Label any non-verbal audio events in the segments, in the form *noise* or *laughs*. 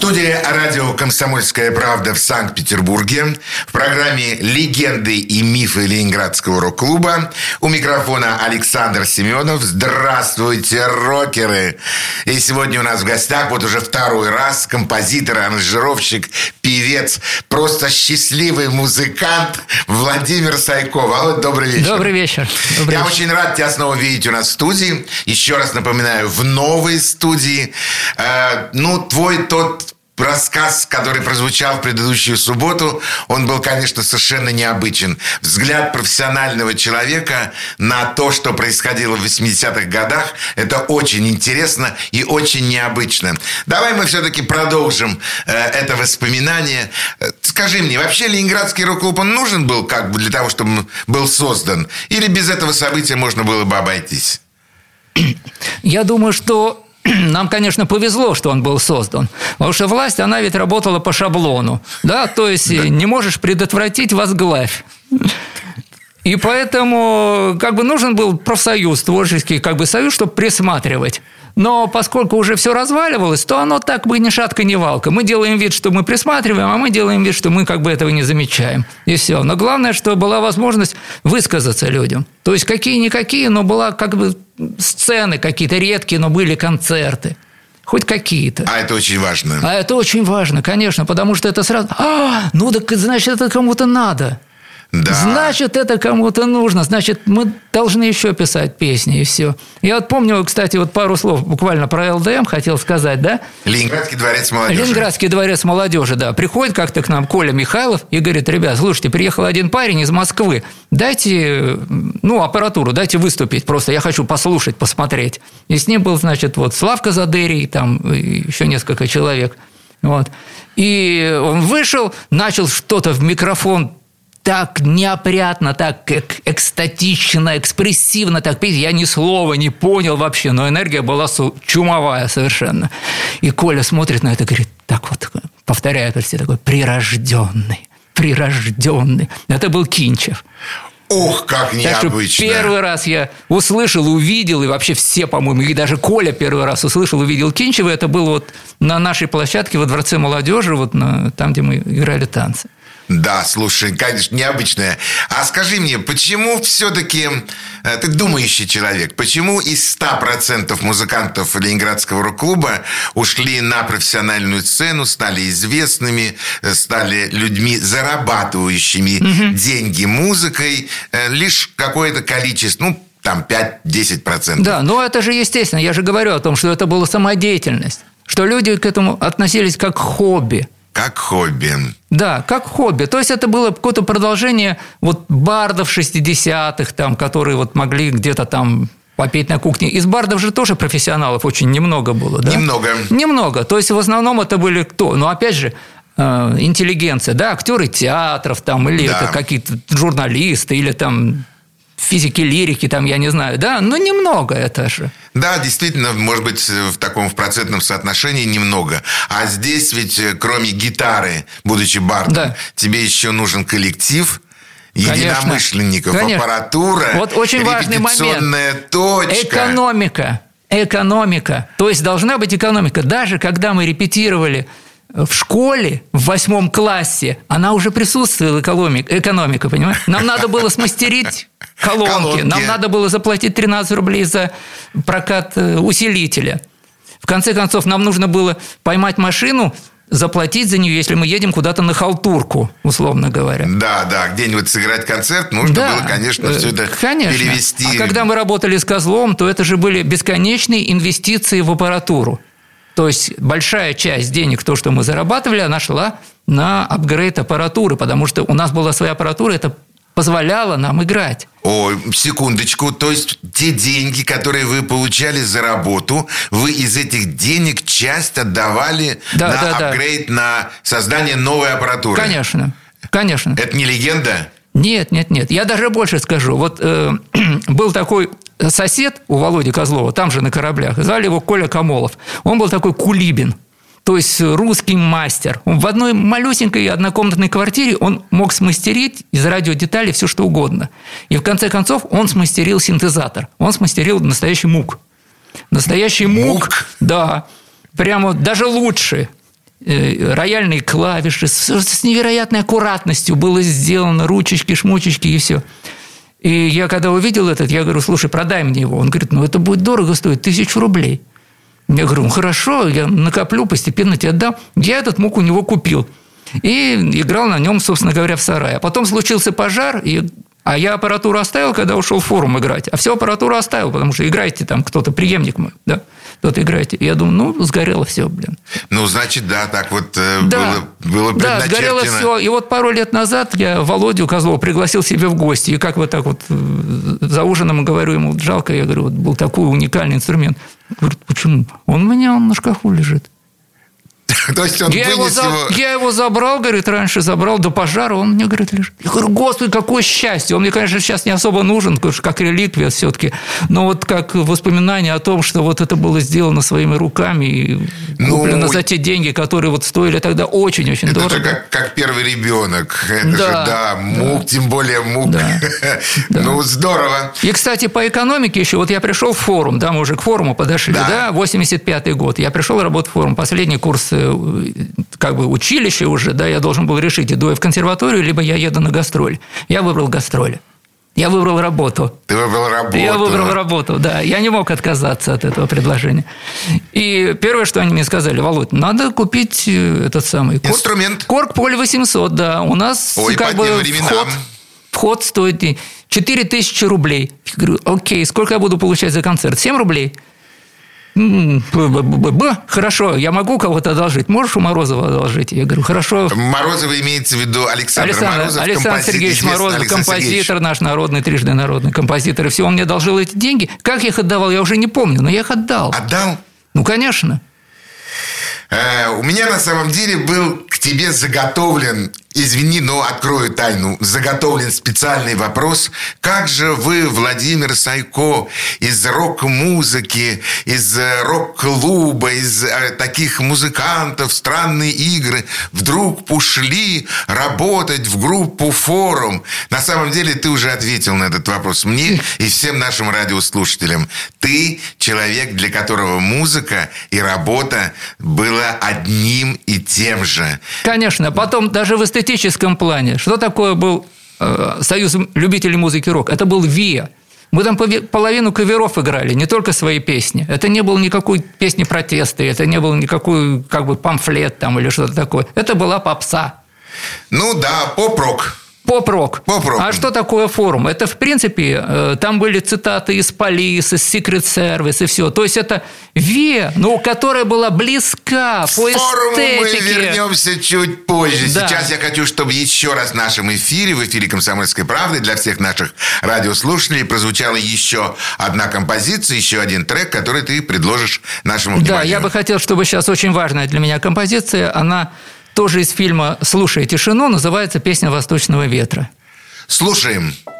студии радио «Комсомольская правда» в Санкт-Петербурге в программе «Легенды и мифы Ленинградского рок-клуба» у микрофона Александр Семенов. Здравствуйте, рокеры! И сегодня у нас в гостях вот уже второй раз композитор, аранжировщик, певец, просто счастливый музыкант Владимир Сайков. Алло, добрый вечер. Добрый вечер. Добрый Я вечер. очень рад тебя снова видеть у нас в студии. Еще раз напоминаю, в новой студии. Э, ну, твой тот рассказ, который прозвучал в предыдущую субботу, он был, конечно, совершенно необычен. Взгляд профессионального человека на то, что происходило в 80-х годах, это очень интересно и очень необычно. Давай мы все-таки продолжим э, это воспоминание. Скажи мне, вообще Ленинградский рок-клуб, нужен был как бы для того, чтобы был создан? Или без этого события можно было бы обойтись? Я думаю, что *clears throat* нам, конечно, повезло, что он был создан. Потому что власть, она ведь работала по шаблону. Да, то есть не можешь предотвратить возглавь. И поэтому как бы нужен был профсоюз, творческий как бы союз, чтобы присматривать. Но поскольку уже все разваливалось, то оно так бы ни шатка, ни валка. Мы делаем вид, что мы присматриваем, а мы делаем вид, что мы как бы этого не замечаем. И все. Но главное, что была возможность высказаться людям. То есть какие-никакие, но была как бы сцены какие-то редкие, но были концерты. Хоть какие-то. А это очень важно. А это очень важно, конечно, потому что это сразу... А, ну так значит, это кому-то надо. Да. Значит, это кому-то нужно. Значит, мы должны еще писать песни и все. Я вот помню, кстати, вот пару слов буквально про ЛДМ хотел сказать, да? Ленинградский дворец молодежи. Ленинградский дворец молодежи, да. Приходит как-то к нам Коля Михайлов и говорит, ребят, слушайте, приехал один парень из Москвы, дайте, ну, аппаратуру, дайте выступить просто, я хочу послушать, посмотреть. И с ним был, значит, вот Славка Задерий, там еще несколько человек. Вот. И он вышел, начал что-то в микрофон так неопрятно, так эк- экстатично, экспрессивно так петь. Я ни слова не понял вообще, но энергия была чумовая совершенно. И Коля смотрит на это и говорит, так вот, повторяет почти такой, прирожденный, прирожденный. Это был Кинчев. Ох, как Так что необычно. первый раз я услышал, увидел, и вообще все, по-моему, и даже Коля первый раз услышал, увидел Кинчева. Это было вот на нашей площадке во Дворце молодежи, вот на, там, где мы играли танцы. Да, слушай, конечно, необычное. А скажи мне, почему все-таки э, ты думающий человек, почему из 100% музыкантов Ленинградского рок-клуба ушли на профессиональную сцену, стали известными, э, стали людьми, зарабатывающими деньги музыкой, э, лишь какое-то количество, ну, там 5-10%. Да, но это же естественно. Я же говорю о том, что это была самодеятельность. Что люди к этому относились как к хобби. Как хобби. Да, как хобби. То есть это было какое-то продолжение вот бардов 60-х, там, которые вот могли где-то там попеть на кухне. Из бардов же тоже профессионалов очень немного было, да? Немного. Немного. То есть в основном это были кто? Ну, опять же, э, интеллигенция, да, актеры театров там, или Да. это какие-то журналисты, или там физики, лирики, там, я не знаю, да, но немного это же. Да, действительно, может быть, в таком в процентном соотношении немного. А здесь ведь, э, кроме гитары, будучи бардом, Да. тебе еще нужен коллектив, единомышленников, Конечно. аппаратура, Вот очень важный момент. точка. Экономика. Экономика. То есть должна быть экономика. Даже когда мы репетировали в школе в восьмом классе, она уже присутствовала, экономика, экономика понимаешь? Нам надо было смастерить колонки, *laughs* Колонки. нам надо было заплатить 13 рублей за прокат э, усилителя. В конце концов, нам нужно было поймать машину, заплатить за нее, если мы едем куда-то на халтурку, условно говоря. Да, да, где-нибудь сыграть концерт, нужно было, конечно, э, все это конечно. перевести. А когда мы работали с Козлом, то это же были бесконечные инвестиции в аппаратуру. То есть большая часть денег, то, что мы зарабатывали, она шла на апгрейд аппаратуры, потому что у нас была своя аппаратура, это позволяло нам играть. Ой, секундочку. То есть те деньги, которые вы получали за работу, вы из этих денег часть отдавали Да, на да, да. апгрейд, на создание новой аппаратуры? Конечно, конечно. Это не легенда? Нет, нет, нет. Я даже больше скажу. Вот э, *clears throat* был такой сосед у Володи Козлова, там же на кораблях, звали его Коля Камолов. Он был такой кулибин, то есть русский мастер. Он в одной малюсенькой однокомнатной квартире он мог смастерить из радиодеталей все, что угодно. И в конце концов он смастерил синтезатор. Он смастерил настоящий мук. Настоящий мук, Мук? да, прямо даже лучше. Э, Рояльные клавиши с, с невероятной аккуратностью было сделано, ручечки, шмучечки и все. И я когда увидел этот, я говорю, слушай, продай мне его. Он говорит, ну это будет дорого стоить, тысячу рублей. Я говорю, ну хорошо, я накоплю, постепенно тебе отдам. Я этот мук у него купил. И играл на нем, собственно говоря, в сарае. А потом случился пожар, и а я аппаратуру оставил, когда ушел в форум играть. А всю аппаратуру оставил, потому что играете там кто-то, преемник мой, да, кто-то играете. Я думаю, ну, сгорело все, блин. Ну, значит, да, так вот э, Да, было, было да, сгорело все. И вот пару лет назад я Володю Козлова пригласил себе в гости. И как вот так вот э, за ужином говорю ему, жалко, я говорю, вот был такой уникальный инструмент. Говорит, почему? Он у меня он на шкафу лежит. *laughs* То есть он Я его, за- его... я его забрал, говорит, раньше забрал до пожара, он мне, говорит, лежит. Я говорю, господи, какое счастье. Он мне, конечно, сейчас не особо нужен, потому что как реликвия все-таки, но вот как воспоминание о том, что вот это было сделано своими руками и Ну, куплено за те деньги, которые вот стоили тогда очень-очень Это дорого. же как, как первый ребенок. Это Да, же, да, мук, тем более мук. *laughs* Да. Ну, здорово. И, кстати, по экономике еще, вот я пришел в форум, да, мы уже к форуму подошли, Да. да, 85-й год. Я пришел работать в форум, последний курс э, как бы училище уже, да, я должен был решить, иду я в консерваторию, либо я еду на гастроли. Я выбрал гастроли. Я выбрал работу. Ты выбрал работу. Я выбрал работу, да. Я не мог отказаться от этого предложения. И первое, что они мне сказали, Володь, надо купить э, этот самый... корк- Инструмент. Корк Поле 800, да. У нас Ой, как бы временам. вход, вход стоит 4 тысячи рублей. Я говорю, окей, сколько я буду получать за концерт? 7 рублей? Б- б. Хорошо, я могу кого-то одолжить. Можешь у Морозова одолжить? Я говорю, хорошо. Морозова имеется в виду Александр, Александр, Морозов, Александр компози- Сергеевич Морозов, Александр композитор Сергеевич. наш народный, трижды народный композитор. И все, он мне одолжил эти деньги. Как я их отдавал, я уже не помню, но я их отдал. Отдал? Ну, конечно. Э, У меня на самом деле был к тебе заготовлен, извини, но открою тайну, заготовлен специальный вопрос. Как же вы, Владимир Сайко, из рок-музыки, из рок-клуба, из э, таких музыкантов, странные игры, вдруг ушли работать в группу «Форум»? На самом деле ты уже ответил на этот вопрос мне и всем нашим радиослушателям. Ты человек, для которого музыка и работа было одним и тем же. Конечно. Потом даже в эстетическом плане. Что такое был э, Союз любителей музыки рок? Это был ВИА. Мы там половину каверов играли, не только свои песни. Это не было никакой песни протеста, это не был никакой как бы памфлет там или что-то такое. Это была попса. Ну да, поп-рок. Поп-рок. Поп-рок. А что такое форум? Это, в принципе, э, там были цитаты из Полис, из Secret Service и все. То есть это ВИА, ну, которая была близка К по форуму мы эстетике. вернемся чуть позже. Да. Сейчас я хочу, чтобы еще раз в нашем эфире, в эфире «Комсомольской правды» для всех наших радиослушателей прозвучала еще одна композиция, еще один трек, который ты предложишь нашему Да, вниманию. я бы хотел, чтобы сейчас очень важная для меня композиция, она тоже из фильма «Слушай тишину», называется «Песня восточного ветра». Слушаем. Песня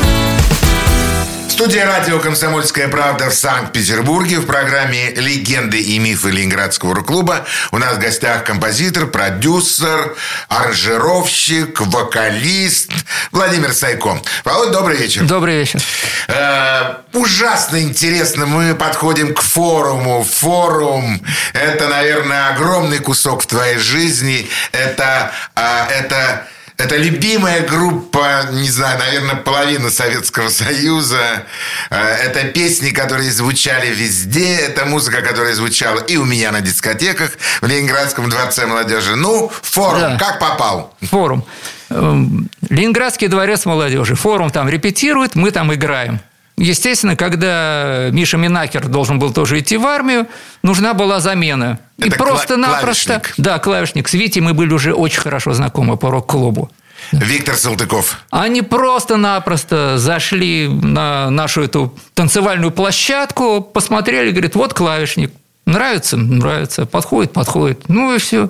Студия радио «Комсомольская правда» в Санкт-Петербурге в программе «Легенды и мифы Ленинградского рок-клуба». У нас в гостях композитор, продюсер, аранжировщик, вокалист Владимир Сайко. Володь, добрый вечер. Добрый вечер. Э, ужасно интересно. Мы подходим к форуму. Форум – это, наверное, огромный кусок в твоей жизни. Это, а, это это любимая группа, не знаю, наверное, половина Советского Союза. Э, Это песни, которые звучали везде. Это музыка, которая звучала и у меня на дискотеках в Ленинградском дворце молодежи. Ну, форум, Да. как попал? Форум. Эм, Ленинградский дворец молодежи. Форум там репетирует, мы там играем. Естественно, когда Миша Минакер должен был тоже идти в армию, нужна была замена. И Это кла- просто-напросто... клавишник. Да, клавишник. С Витей мы были уже очень хорошо знакомы по рок-клубу. Виктор Салтыков. Они просто-напросто зашли на нашу эту танцевальную площадку, посмотрели, говорит, вот клавишник. Нравится? Нравится. Подходит? Подходит. Ну и все.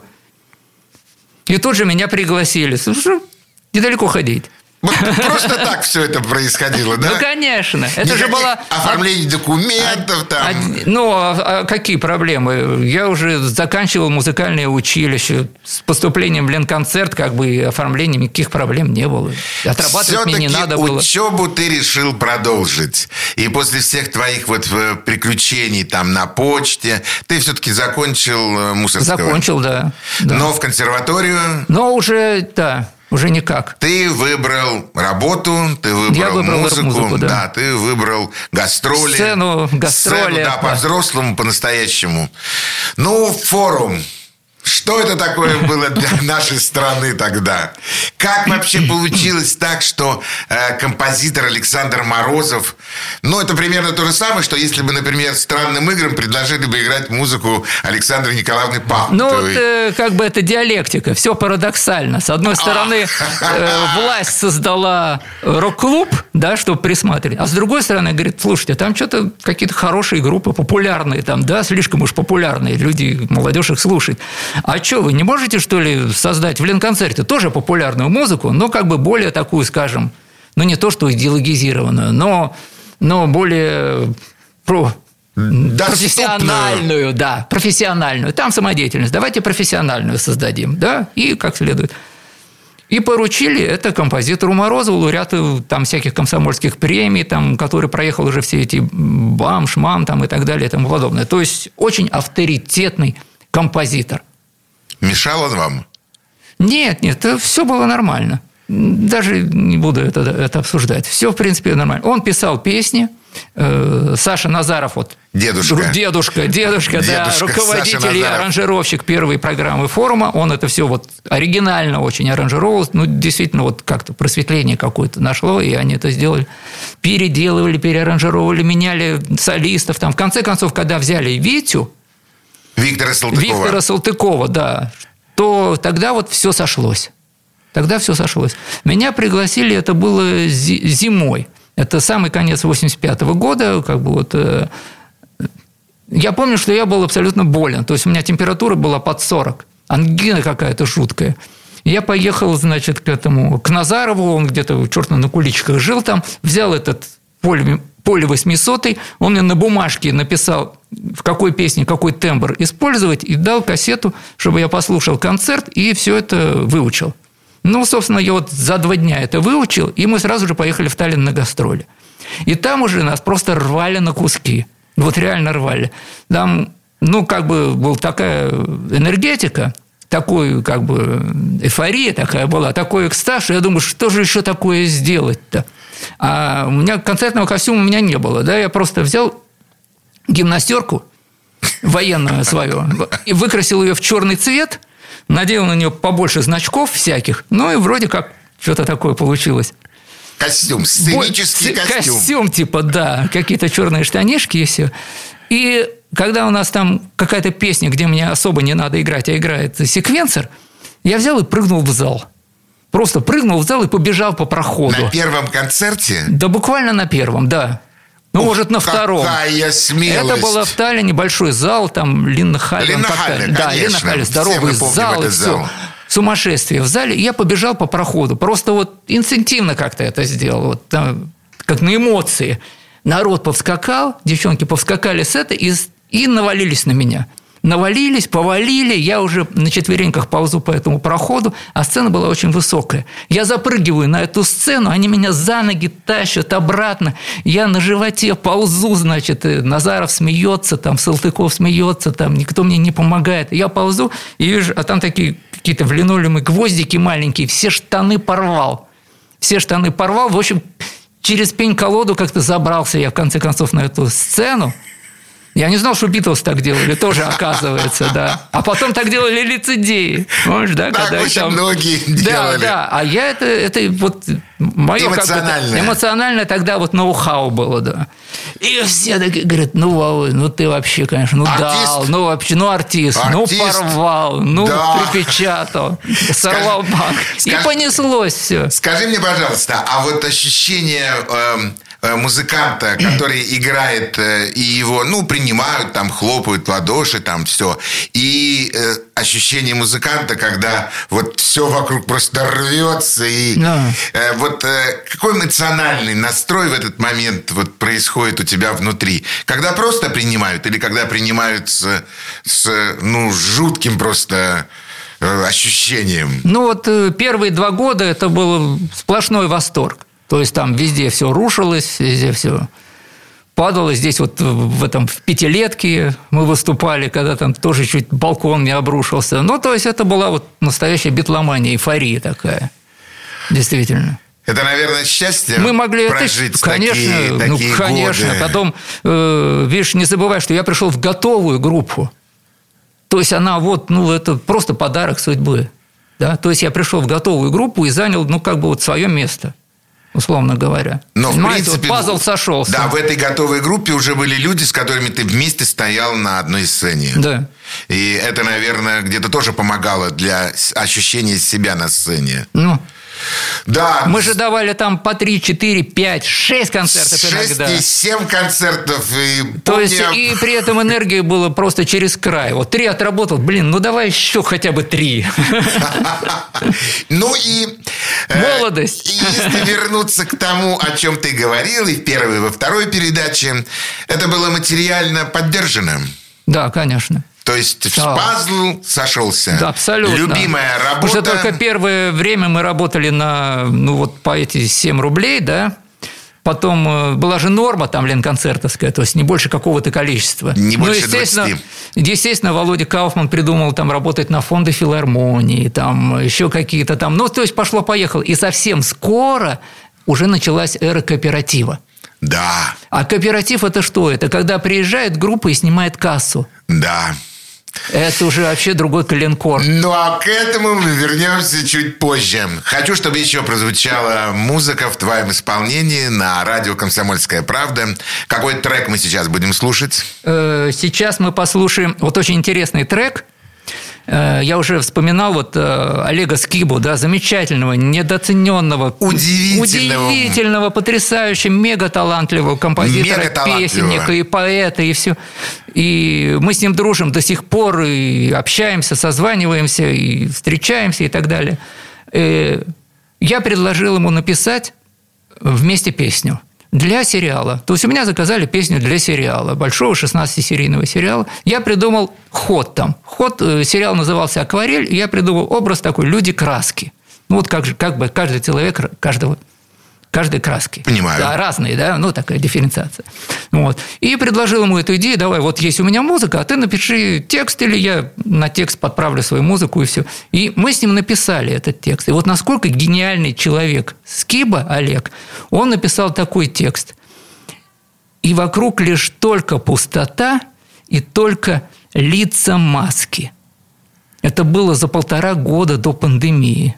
И тут же меня пригласили. Слушай, недалеко ходить. Вот просто так все это происходило, да? Ну, конечно. Это же Никаких было... Оформление документов там. Ну, а- а какие проблемы? Я уже заканчивал музыкальное училище. С поступлением в Ленконцерт как бы оформлением никаких проблем не было. Отрабатывать мне не надо было. учебу ты решил продолжить. И после всех твоих вот э, приключений там на почте, ты все-таки закончил э, Мусорского. Закончил, да. да. Но в консерваторию Но уже, да, уже никак. ты выбрал работу, ты выбрал, Я выбрал музыку, рок-музыку, да. ты выбрал гастроли. Сцену, гастроли, Сцену, да, да. по-взрослому, по-настоящему. Ну, форум. Что это такое было для *laughs* нашей страны тогда? Как вообще получилось так, что э, композитор Александр Морозов, ну, это примерно то же самое, что если бы, например, странным играм предложили бы играть музыку Александры Николаевны Пахмутовой. Ну, вот, э, как бы это диалектика, все парадоксально. С одной стороны, э, власть создала рок-клуб, да, чтобы присматривать, а с другой стороны, говорит, слушайте, там что-то какие-то хорошие группы, популярные там, да, слишком уж популярные, люди, молодежь их слушает. А что, вы не можете, что ли, создать в Ленконцерте тоже популярную музыку, но как бы более такую, скажем, ну, не то, что идеологизированную, но, но более про, Доступную. профессиональную, да, профессиональную. Там самодеятельность. Давайте профессиональную создадим, да, и как следует. И поручили это композитору Морозову, лауреату там всяких комсомольских премий, там, который проехал уже все эти бам, шмам там, и так далее и тому подобное. То есть очень авторитетный композитор. Мешал он вам? Нет, нет, все было нормально. Даже не буду это, это обсуждать. Все, в принципе, нормально. Он писал песни. Э, Саша Назаров, вот Дедушка. Дедушка, дедушка, да, Дедушка Саша руководитель и аранжировщик первой программы форума. Он это все вот оригинально очень аранжировал. Ну, действительно, вот как-то просветление какое-то нашло, и они это сделали. Переделывали, переаранжировали, меняли солистов. Там, в конце концов, когда взяли Витю, Виктора Салтыкова. Виктора Салтыкова, да, то тогда вот все сошлось. Тогда все сошлось. Меня пригласили, это было зи- зимой. Это самый конец 85 года, как бы вот... э, Я помню, что я был абсолютно болен. То есть у меня температура была под 40. Ангина какая-то жуткая. Я поехал, значит, к этому, к Назарову, он где-то, черт на куличках жил там, взял этот поле, поле 800, он мне на бумажке написал, в какой песне какой тембр использовать, и дал кассету, чтобы я послушал концерт, и все это выучил. Ну, собственно, я вот за два дня это выучил, и мы сразу же поехали в Таллин на гастроли. И там уже нас просто рвали на куски. Вот реально рвали. Там, ну, как бы была такая энергетика, такой, как бы, эйфория такая была, такой экстаз, я думаю, что же еще такое сделать-то? А у меня концертного костюма у меня не было, да, я просто взял гимнастерку военную свою и выкрасил ее в черный цвет, надел на нее побольше значков всяких, ну и вроде как что-то такое получилось. Костюм, сценический Ц- костюм. Костюм, типа, да, какие-то черные штанишки и все. И когда у нас там какая-то песня, где мне особо не надо играть, а играет секвенсор, Я взял и прыгнул в зал. Просто прыгнул в зал и побежал по проходу. На первом концерте? Да буквально на первом, да. Ну, Ух, может, на втором. Какая смелость. Это было в Таллине большой зал, там Линна Халли. Линна Халли, Да, Линна Халли, здоровый зал, и все. Сумасшествие в зале. Я побежал по проходу. Просто вот инстинктивно как-то это сделал. Вот, там, как на эмоции. Народ повскакал, девчонки повскакали с этой и, и навалились на меня навалились, повалили, я уже на четвереньках ползу по этому проходу, а сцена была очень высокая. Я запрыгиваю на эту сцену, они меня за ноги тащат обратно, я на животе ползу, значит, Назаров смеется, там Салтыков смеется, там никто мне не помогает. Я ползу и вижу, а там такие какие-то в линолеуме гвоздики маленькие, все штаны порвал. Все штаны порвал. В общем, через пень-колоду как-то забрался я, в конце концов, на эту сцену. Я не знал, что Битлз так делали, тоже оказывается, да. А потом так делали лицедеи. Можешь, да? Так когда очень там... многие делали. Да, да. А я это, это вот мое эмоциональное. Как бы, эмоциональное тогда вот ноу-хау было, да. И все такие говорят, ну, Володь, ну ты вообще, конечно, ну артист? дал, ну вообще, ну артист, ну, артист? ну порвал, ну да. припечатал, сорвал банк. И понеслось все. Скажи мне, пожалуйста, а вот ощущение... Э, Э, музыканта, *clears throat* который играет, э, и его, ну, принимают, там, хлопают ладоши, там, все. И э, ощущение музыканта, когда вот все вокруг просто рвется, и да. э, вот э, какой эмоциональный настрой в этот момент вот происходит у тебя внутри? Когда просто принимают или когда принимают с, с ну, жутким просто ощущением? Ну, вот первые два года это был сплошной восторг. То есть там везде все рушилось, везде все падало. Здесь вот в этом в пятилетке мы выступали, когда там тоже чуть балкон не обрушился. Ну, то есть это была вот настоящая битломания, эйфория такая. Действительно. Это, наверное, счастье Мы могли прожить это, конечно, такие, ну, такие конечно. годы. Потом, э, видишь, не забывай, что я пришел в готовую группу. То есть она вот, ну, это просто подарок судьбы. Да? То есть я пришел в готовую группу и занял, ну, как бы вот свое место условно говоря. Но, Понимаете, в принципе, вот пазл сошелся. Да, в этой готовой группе уже были люди, с которыми ты вместе стоял на одной сцене. Да. И это, наверное, где-то тоже помогало для ощущения себя на сцене. Ну, да. Мы же давали там по 3, 4, 5, 6 концертов 6 иногда. и 7 концертов. И То помню... есть, и при этом энергии было просто через край. Вот три отработал, блин, ну давай еще хотя бы три. *laughs* Ну и... Э, Молодость. И если вернуться к тому, о чем ты говорил и в первой, и во второй передаче, это было материально поддержано. Да, конечно. То есть да. пазл сошелся. Да, абсолютно. Любимая работа. Уже только первое время мы работали на, ну вот по эти 7 рублей, да, Потом э, была же норма там ленконцертовская, то есть не больше какого-то количества. Не ну, больше естественно, 20. естественно, Володя Кауфман придумал там работать на фонды филармонии, там еще какие-то там. Ну, то есть пошло-поехало. И совсем скоро уже началась эра кооператива. Да. А кооператив это что? Это когда приезжает группа и снимает кассу. Да. Это уже вообще другой коленкор. Ну, а к этому мы вернемся чуть позже. Хочу, чтобы еще прозвучала музыка в твоем исполнении на радио «Комсомольская правда». Какой трек мы сейчас будем слушать? Э, сейчас мы послушаем вот очень интересный трек – я уже вспоминал вот э, Олега Скибу, да, замечательного, недооцененного, удивительного, удивительного потрясающего, мега талантливого композитора, песенника и поэта, и все. И мы с ним дружим до сих пор, и общаемся, созваниваемся, и встречаемся, и так далее. И э, я предложил ему написать вместе песню – для сериала. То есть у меня заказали песню для сериала, большого 16-серийного сериала. Я придумал ход там. Ход, э, сериал назывался «Акварель», и я придумал образ такой «Люди-краски». Ну вот как, же, как бы каждый человек, каждого каждой краски. Понимаю. Да, разные, да, ну, такая дифференциация. Вот. И предложил ему эту идею, давай, вот есть у меня музыка, а ты напиши текст, или я на текст подправлю свою музыку, и все. И мы с ним написали этот текст. И вот насколько гениальный человек Скиба, Олег, он написал такой текст. И вокруг лишь только пустота и только лица маски. Это было за полтора года до пандемии.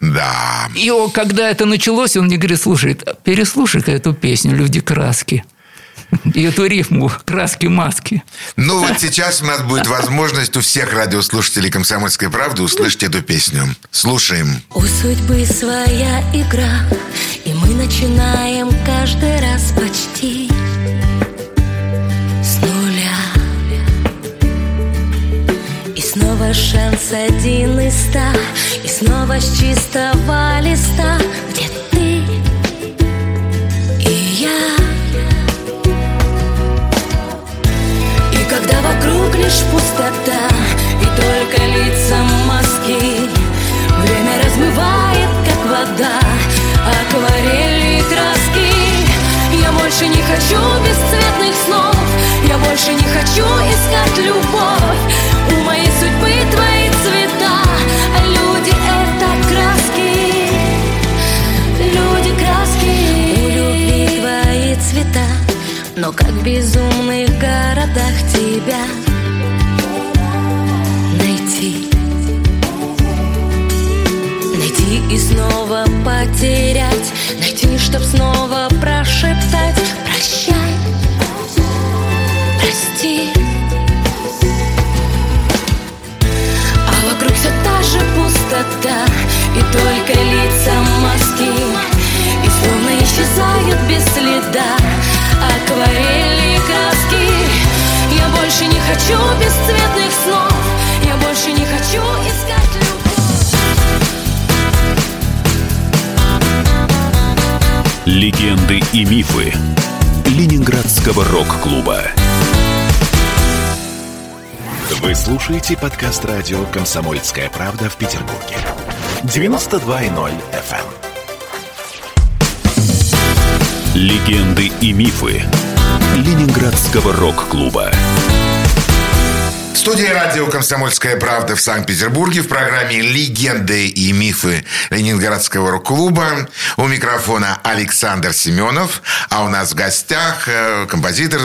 Да. И он, когда это началось, он мне говорит, слушай, переслушай-ка эту песню «Люди краски». и эту рифму краски маски. Ну вот сейчас у нас будет возможность у всех радиослушателей «Комсомольской правды» услышать эту песню. Слушаем. У судьбы своя игра, и мы начинаем каждый раз почти снова шанс один из ста, и снова с чистого листа, где ты? И я. И когда вокруг лишь пустота, без следа Акварели краски Я больше не хочу бесцветных снов Я больше не хочу искать любовь Легенды и мифы Ленинградского рок-клуба. Вы слушаете подкаст радио «Комсомольская правда» в Петербурге. 92.0 FM. Легенды и мифы Ленинградского рок-клуба. В студии радио «Комсомольская правда» в Санкт-Петербурге в программе «Легенды и мифы Ленинградского рок-клуба». У микрофона Александр Семенов, а у нас в гостях э, композитор,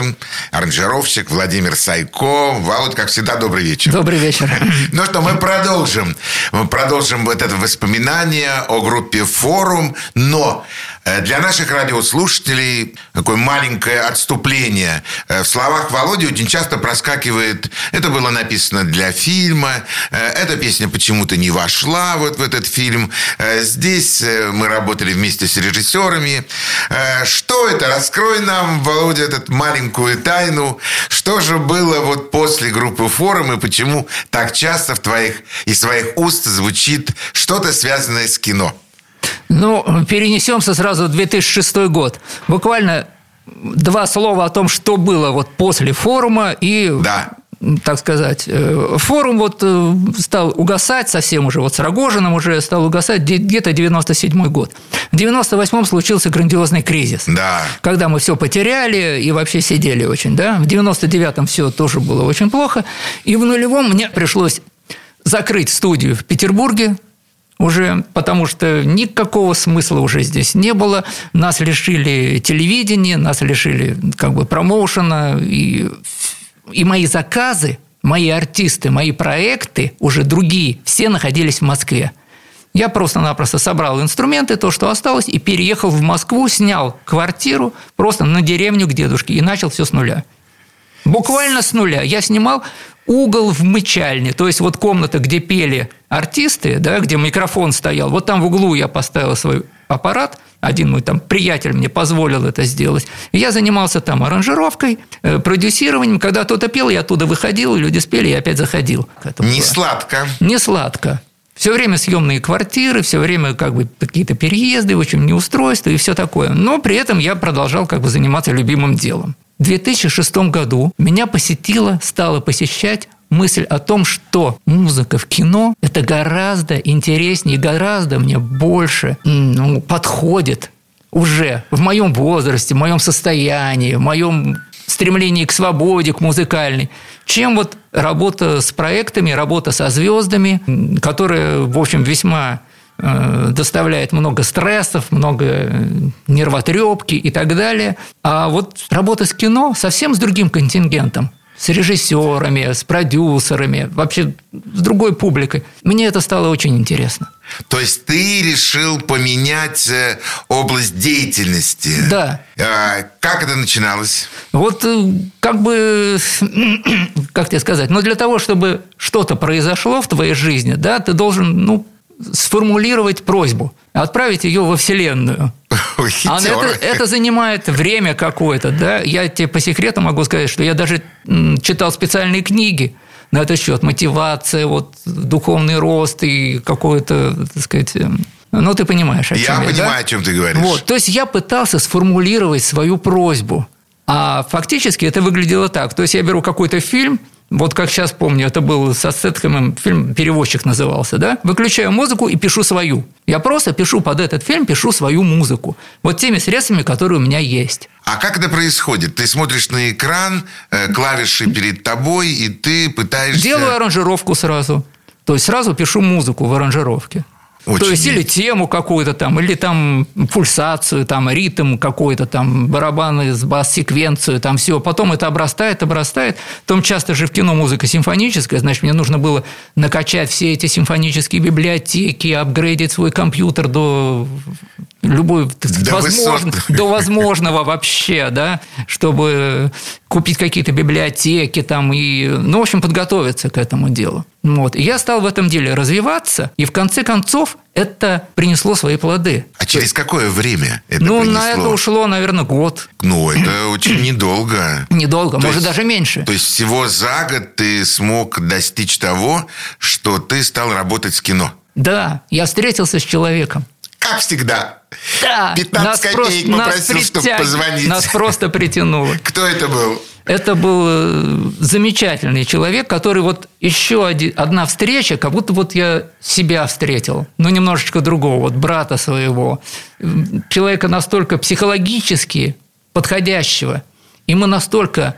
аранжировщик Владимир Сайко. Володь, как всегда, добрый вечер. Добрый вечер. *laughs* Ну что, мы продолжим. Мы продолжим вот это воспоминание о группе «Форум», но для наших радиослушателей такое маленькое отступление. Э, В словах Володи очень часто проскакивает «это было написано для фильма», э, «эта песня почему-то не вошла вот в этот фильм», э, «здесь э, мы работали вместе с режиссерами». Э, Что это? Раскрой нам, Володя, эту маленькую тайну. Что же было вот после группы «Форум» и почему так часто в твоих и своих уст звучит что-то связанное с кино? Ну, перенесемся сразу в 2006 год. Буквально два слова о том, что было вот после форума и Да. так сказать, э, форум вот э, стал угасать совсем уже, вот с Рогожиным уже стал угасать где- где-то 97 год. В 98-м случился грандиозный кризис. Да. Когда мы все потеряли и вообще сидели очень, да. В 99-м все тоже было очень плохо. И в нулевом мне пришлось закрыть студию в Петербурге, уже, потому что никакого смысла уже здесь не было. Нас лишили телевидения, нас лишили как бы промоушена, и, и мои заказы, мои артисты, мои проекты, уже другие, все находились в Москве. Я просто-напросто собрал инструменты, то, что осталось, и переехал в Москву, снял квартиру просто на деревню к дедушке и начал все с нуля. Буквально с нуля. Я снимал угол в мычальне, то есть вот комната, где пели артисты, да, где микрофон стоял, вот там в углу я поставил свой аппарат, один мой там приятель мне позволил это сделать. И я занимался там аранжировкой, э, продюсированием. Когда кто-то пел, я оттуда выходил, люди спели, я опять заходил. Не сладко. Не сладко. Все время съемные квартиры, все время как бы какие-то переезды, в общем, неустройства и все такое. Но при этом я продолжал как бы заниматься любимым делом. В 2006 году меня посетила, стала посещать мысль о том, что музыка в кино – это гораздо интереснее, гораздо мне больше ну, подходит уже в моем возрасте, в моем состоянии, в моем стремлении к свободе, к музыкальной, чем вот работа с проектами, работа со звездами, которая, в общем, весьма доставляет много стрессов, много э, нервотрепки и так далее. А вот работа с кино совсем с другим контингентом с режиссерами, с продюсерами, вообще с другой публикой. Мне это стало очень интересно. То есть ты решил поменять э, область деятельности. Да. А, Как это начиналось? Вот э, как бы, *clears throat* как тебе сказать, но для того, чтобы что-то произошло в твоей жизни, да, ты должен, ну, сформулировать просьбу, отправить ее во Вселенную. *laughs* Ой, А это, это занимает время какое-то, да. Я тебе по секрету могу сказать, что я даже читал специальные книги на этот счет. Мотивация, вот, духовный рост и какое-то, так сказать... эм, Ну, ты понимаешь, о Я чем я, да? понимаю, о чем ты говоришь. Вот, то есть я пытался сформулировать свою просьбу. А фактически это выглядело так. То есть я беру какой-то фильм, вот как сейчас помню, это был со Стэтхэмом, фильм «Перевозчик» назывался, да? Выключаю музыку и пишу свою. Я просто пишу под этот фильм, пишу свою музыку. Вот теми средствами, которые у меня есть. А как это происходит? Ты смотришь на экран, э, клавиши перед тобой, и ты пытаешься... Делаю аранжировку сразу. То есть сразу пишу музыку в аранжировке. Очень То есть или тему какую-то там, или там пульсацию, там ритм какой-то, там барабаны с бас-секвенцию, там все. Потом это обрастает, обрастает. Потом часто же в кино музыка симфоническая, значит, мне нужно было накачать все эти симфонические библиотеки, апгрейдить свой компьютер до любой До возможно- высот. до возможного вообще, да, чтобы купить какие-то библиотеки там и, ну, в общем, подготовиться к этому делу. Вот. И я стал в этом деле развиваться, и в конце концов это принесло свои плоды. А через какое время это ну, принесло? на это ушло, наверное, год. Ну, это очень недолго. *clears throat* Недолго, То может, есть- даже меньше. То есть всего за год ты смог достичь того, что ты стал работать с кино. Да, я встретился с человеком. Как всегда. Да, 15 нас копеек просто- нас попросил, чтобы притяг- позвонить. Нас просто притянуло. Кто это был? Это был э, замечательный человек, который вот еще один, одна встреча, как будто вот я себя встретил, но немножечко другого, вот брата своего. Человека настолько психологически подходящего, и мы настолько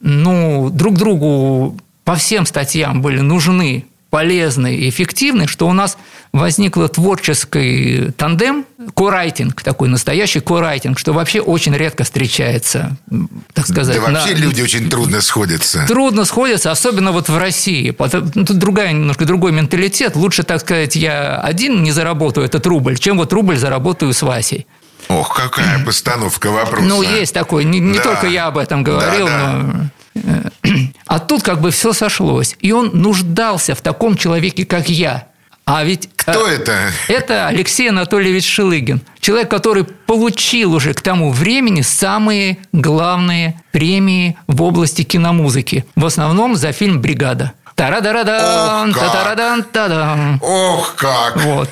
ну, друг другу по всем статьям были нужны, полезны и эффективны, что у нас возникла творческий тандем, корайтинг, такой настоящий корайтинг, что вообще очень редко встречается, так сказать. Да вообще на- люди очень трудно сходятся. Трудно сходятся, особенно вот в России. Ну, Тут другая, немножко другой менталитет. Лучше, так сказать, я один не заработаю этот рубль, чем вот рубль заработаю с Васей. Ох, какая постановка вопроса. Ну, есть такой. Не, не Да. только я об этом говорил, Да, да. но... э, *clears throat* А тут как бы все сошлось. И он нуждался в таком человеке, как я. А ведь... Кто это? Это Алексей Анатольевич Шилыгин. Человек, который получил уже к тому времени самые главные премии в области киномузыки. В основном за фильм «Бригада». Тарадарадан, татарадан, тадам. Ох, как! Вот.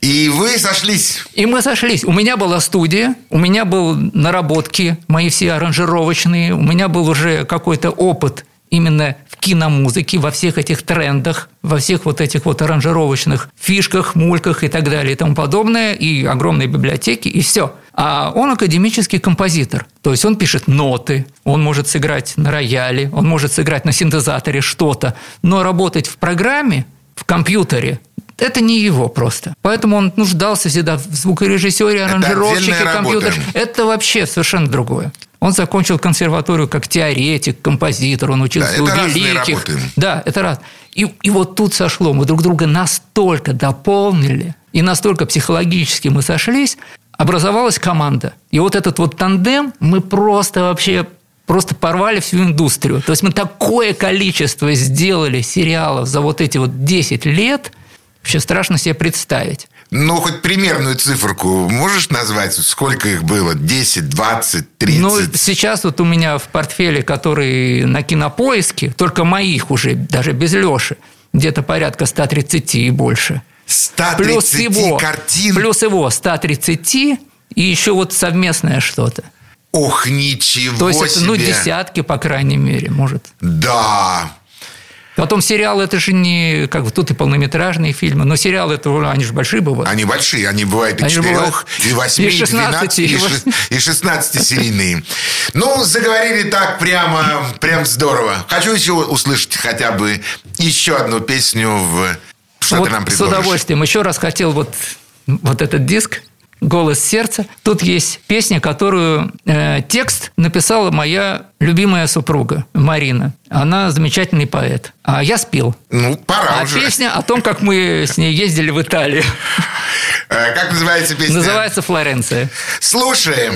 И вы сошлись. И мы сошлись. У меня была студия, у меня был наработки мои все аранжировочные, у меня был уже какой-то опыт именно в киномузыке, во всех этих трендах, во всех вот этих вот аранжировочных фишках, мульках и так далее и тому подобное, и огромные библиотеки, и все. А он академический композитор, то есть он пишет ноты, он может сыграть на рояле, он может сыграть на синтезаторе что-то, но работать в программе, в компьютере, это не его просто. Поэтому он нуждался всегда в звукорежиссере, аранжировщике, компьютере. Это вообще совершенно другое. Он закончил консерваторию как теоретик, композитор, он учился Да, это у разные великих. Да, это раз. И, и вот тут сошло. Мы друг друга настолько дополнили, и настолько психологически мы сошлись, образовалась команда. И вот этот вот тандем мы просто вообще просто порвали всю индустрию. То есть мы такое количество сделали сериалов за вот эти вот 10 лет, вообще страшно себе представить. Ну, хоть примерную циферку можешь назвать? Сколько их было? 10, 20, 30? Ну, сейчас вот у меня в портфеле, который на кинопоиске, только моих уже, даже без Леши, где-то порядка 130 и больше. 130 Плюс его, картин? плюс его 130 и еще вот совместное что-то. Ох, ничего То есть это, себе! ну, десятки, по крайней мере, может. Да. Потом сериалы, это же не, как бы, тут и полнометражные фильмы, но сериалы, это, они же большие бывают. Они большие, они бывают и Они 4, бывают и 8, и и 16, 12, и и ши- и 16 серийные. Ну, заговорили так прямо, прям здорово. Хочу еще услышать хотя бы еще одну песню в... Что вот ты нам с предложишь? удовольствием. Еще раз хотел вот, вот этот диск «Голос сердца». Тут есть песня, которую э, текст написала моя любимая супруга Марина. Она замечательный поэт. А я спел. Ну, пора а уже. песня о том, как мы *laughs* с ней ездили в Италию. Э, Как называется песня? Называется «Флоренция». Слушаем.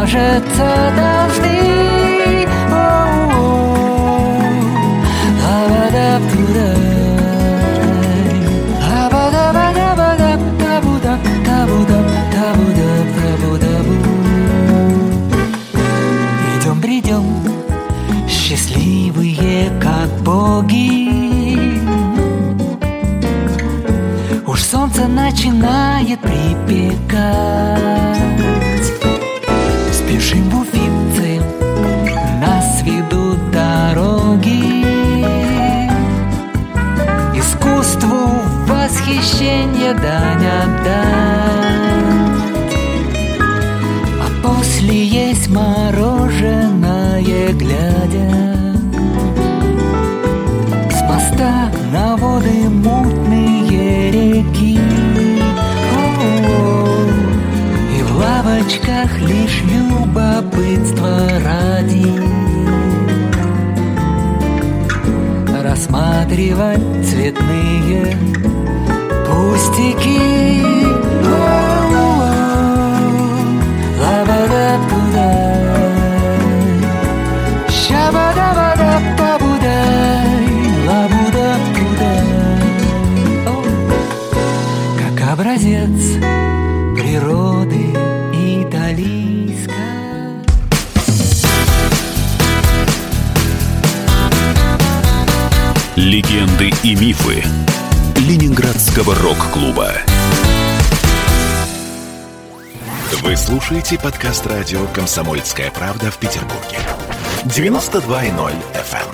Кажется, должны цветные пустяки Рок-клуба. Вы слушаете подкаст радио «Комсомольская правда» в Петербурге. 92.0 FM.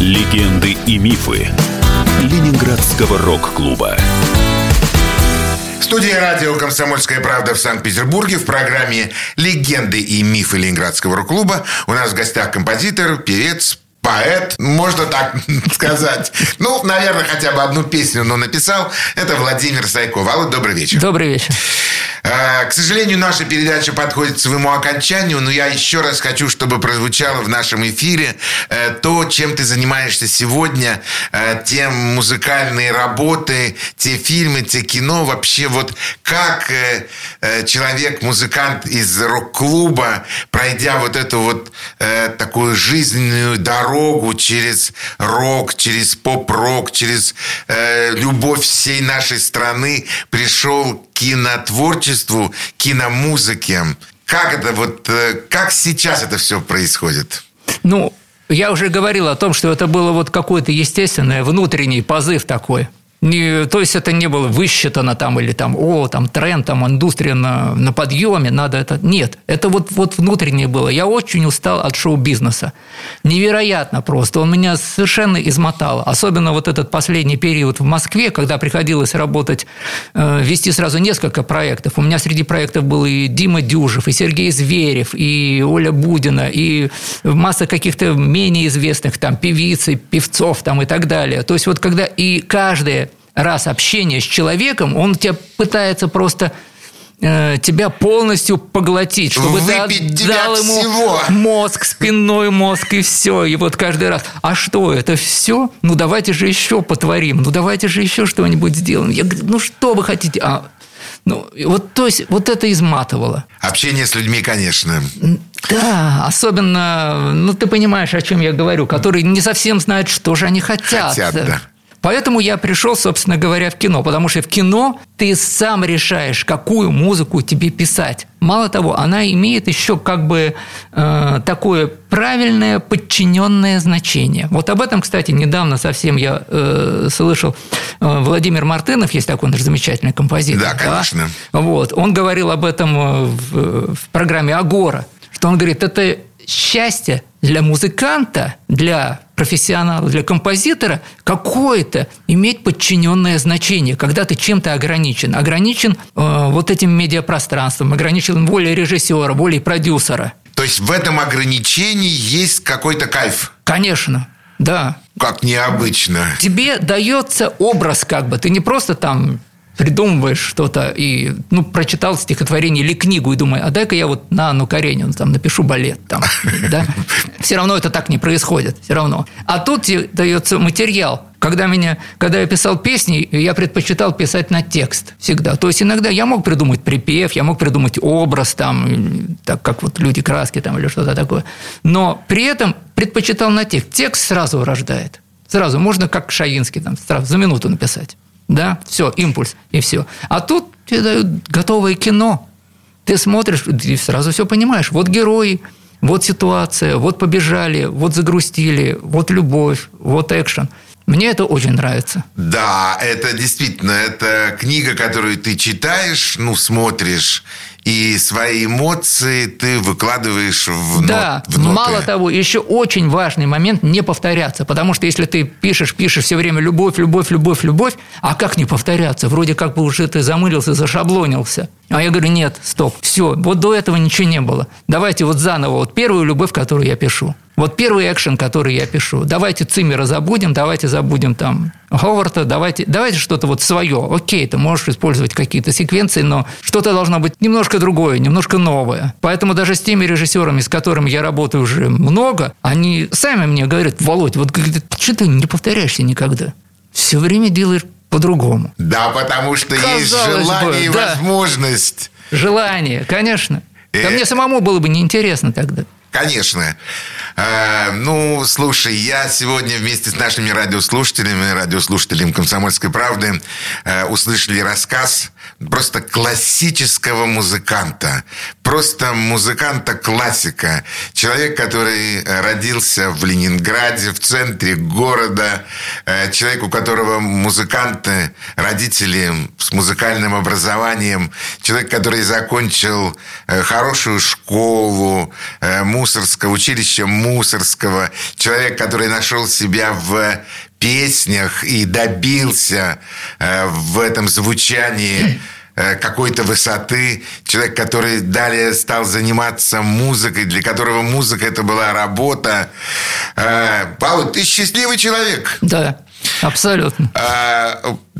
Легенды и мифы Ленинградского рок-клуба. Студия радио «Комсомольская правда» в Санкт-Петербурге в программе «Легенды и мифы Ленинградского рок-клуба». У нас в гостях композитор, певец, поэт, можно так *laughs* сказать. Ну, наверное, хотя бы одну песню, но написал. Это Владимир Сайков. Алла, добрый вечер. Добрый вечер. Э, К сожалению, наша передача подходит к своему окончанию, но я еще раз хочу, чтобы прозвучало в нашем эфире э, то, чем ты занимаешься сегодня, э, те музыкальные работы, те фильмы, те кино, вообще вот как человек, музыкант из рок-клуба, пройдя вот эту вот такую жизненную дорогу через рок, через поп-рок, через любовь всей нашей страны, пришел кинотворчеству, киномузыке. Как это вот, э, как сейчас это все происходит? Ну, я уже говорил о том, что это было вот какой-то естественный внутренний позыв такой. Не, то есть это не было высчитано там или там, о, там тренд, там индустрия на, на подъеме, надо это. Нет, это вот, вот внутреннее было. Я очень устал от шоу-бизнеса. Невероятно просто. Он меня совершенно измотал. Особенно вот этот последний период в Москве, когда приходилось работать, э, вести сразу несколько проектов. У меня среди проектов был и Дима Дюжев, и Сергей Зверев, и Оля Будина, и масса каких-то менее известных там певиц, и певцов там и так далее. То есть вот когда и каждое раз общение с человеком, он тебя пытается просто э, тебя полностью поглотить, чтобы Выпить ты отдал ему всего. мозг, спинной мозг и все. И вот каждый раз, а что, это все? Ну, давайте же еще потворим, ну, давайте же еще что-нибудь сделаем. Я говорю, ну, что вы хотите? А, ну, вот, то есть, вот это изматывало. Общение с людьми, конечно. Да, особенно, ну, ты понимаешь, о чем я говорю, которые не совсем знают, что же они хотят. Хотят, да. Поэтому я пришел, собственно говоря, в кино, потому что в кино ты сам решаешь, какую музыку тебе писать. Мало того, она имеет еще как бы э, такое правильное подчиненное значение. Вот об этом, кстати, недавно совсем я э, слышал. Э, Владимир Мартынов, есть такой наш замечательный композитор. Да, конечно. Вот, он говорил об этом э, в, в программе Агора, что он говорит, это счастье для музыканта, для профессионала, для композитора какое-то иметь подчиненное значение, когда ты чем-то ограничен. Ограничен э, вот этим медиапространством, ограничен волей режиссера, волей продюсера. То есть в этом ограничении есть какой-то кайф. Конечно, да. Как необычно. Тебе дается образ как бы. Ты не просто там придумываешь что-то и, ну, прочитал стихотворение или книгу и думаю, а дай-ка я вот на Анну Каренину там напишу балет там, да? Все равно это так не происходит, все равно. А тут дается материал. Когда, меня, когда я писал песни, я предпочитал писать на текст всегда. То есть иногда я мог придумать припев, я мог придумать образ, там, так как вот люди краски там, или что-то такое. Но при этом предпочитал на текст. Текст сразу рождает. Сразу. Можно как Шаинский там, сразу, за минуту написать. Да, все, импульс, и все. А тут тебе дают готовое кино. Ты смотришь, и сразу все понимаешь. Вот герои, вот ситуация, вот побежали, вот загрустили, вот любовь, вот экшен. Мне это очень нравится. Да, это действительно, это книга, которую ты читаешь, ну, смотришь, и свои эмоции ты выкладываешь в, Да, нот- в ноты. мало того, еще очень важный момент не повторяться. Потому что если ты пишешь, пишешь все время любовь, любовь, любовь, любовь, а как не повторяться? Вроде как бы уже ты замылился, зашаблонился. А я говорю, нет, стоп, все, вот до этого ничего не было. Давайте вот заново, вот первую любовь, которую я пишу. Вот первый экшен, который я пишу. Давайте Циммера забудем, давайте забудем там Ховарда, давайте, давайте что-то вот свое. Окей, ты можешь использовать какие-то секвенции, но что-то должно быть немножко другое, немножко новое. Поэтому даже с теми режиссерами, с которыми я работаю уже много, они сами мне говорят, Володь, вот что ты не повторяешься никогда? Все время делаешь по-другому. Да, потому что есть Казалось бы, желание и да. возможность. Желание, конечно. Да Э. мне самому было бы неинтересно тогда. Конечно. Э, ну, слушай, я сегодня вместе с нашими радиослушателями, радиослушателями «Комсомольской правды» э, услышали рассказ просто классического музыканта. Просто музыканта-классика. Человек, который э, родился в Ленинграде, в центре города. Э, человек, у которого музыканты, родители с музыкальным образованием. Человек, который закончил э, хорошую школу, Мусорского, училище Мусорского. Человек, который нашел себя в песнях и добился э, в этом звучании э, какой-то высоты. Человек, который далее стал заниматься музыкой, для которого музыка это была работа. Э, Павел, ты счастливый человек. Да, абсолютно.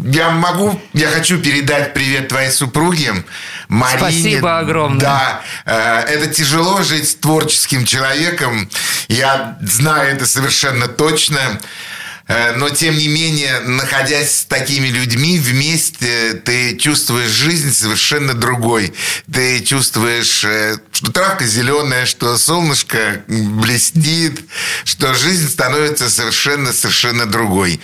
Я могу, я хочу передать привет твоей супруге Марине. Спасибо огромное. Да, это тяжело жить с творческим человеком. Я знаю это совершенно точно. Э, Но, тем не менее, находясь с такими людьми вместе, ты чувствуешь жизнь совершенно другой. Ты чувствуешь, э, что травка зеленая, что солнышко блестит, что жизнь становится совершенно-совершенно другой.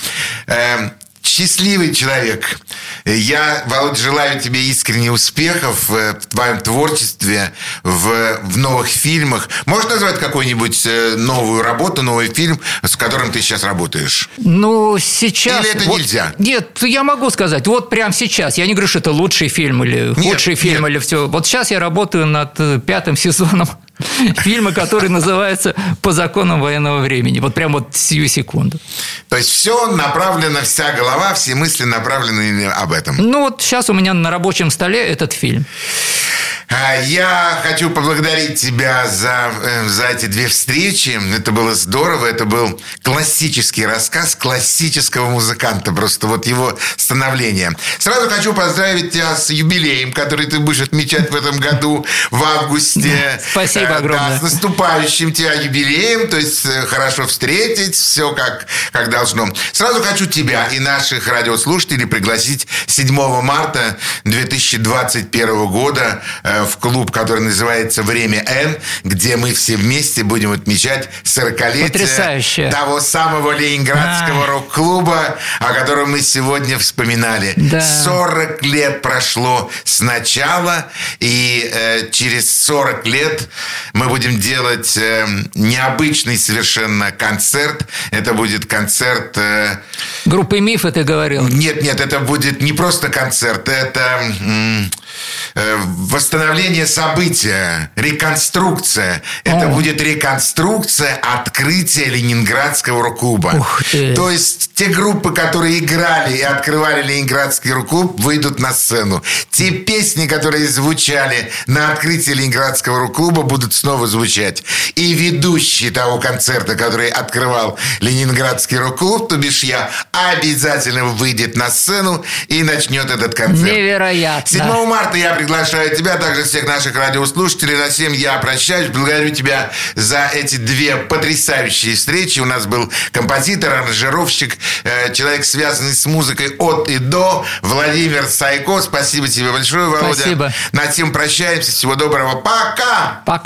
Счастливый человек. Я, Володя, желаю тебе искренне успехов э, в твоем творчестве, в, в новых фильмах. Можешь назвать какую-нибудь э, новую работу, новый фильм, с которым ты сейчас работаешь? Ну, сейчас... Или это вот- нельзя? Нет, я могу сказать, вот прямо сейчас. Я не говорю, что это лучший фильм или Нет, худший фильм нет. или все. Вот сейчас я работаю над э, пятым сезоном *laughs* фильма, который называется «По законам военного времени». Вот прям вот сию секунду. То есть все направлено, вся голова, все мысли направлены об этом. Ну, вот сейчас у меня на рабочем столе этот фильм. А, Я хочу поблагодарить тебя за, э, за эти две встречи. Это было здорово. Это был классический рассказ классического музыканта. Просто вот его становление. Сразу хочу поздравить тебя с юбилеем, который ты будешь отмечать в этом году в августе. Спасибо Да, огромное. с наступающим тебя юбилеем. То есть э, хорошо встретить. Все как, как должно. Сразу хочу тебя и наших радиослушателей пригласить 7 марта 2021 года э, в клуб, который называется «Время Н», где мы все вместе будем отмечать 40-летие Потрясающе. того самого ленинградского А. рок-клуба, о котором мы сегодня вспоминали. Да. 40 лет прошло с начала, и э, через 40 лет мы будем делать э, необычный совершенно концерт. Это будет концерт... э, Группы «Мифы» ты говорил. нет, нет, это будет не просто концерт, это э, восстановление события, реконструкция. Это О. будет реконструкция открытия Ленинградского рок-клуба. То есть те группы, которые играли и открывали Ленинградский рок-клуб, выйдут на сцену. Те песни, которые звучали на открытии Ленинградского рок-клуба, будут снова звучать. И ведущий того концерта, который открывал Ленинградский рок-клуб, то бишь я, обязательно выйдет на сцену и начнет этот концерт. Невероятно. 7 марта я приглашаю тебя, также всех наших радиослушателей. На всем я прощаюсь. Благодарю тебя за эти две потрясающие встречи. У нас был композитор, аранжировщик, э, человек, связанный с музыкой от и до, Владимир Сайко. Спасибо тебе большое, Володя. Спасибо. На всем прощаемся. Всего доброго. Пока!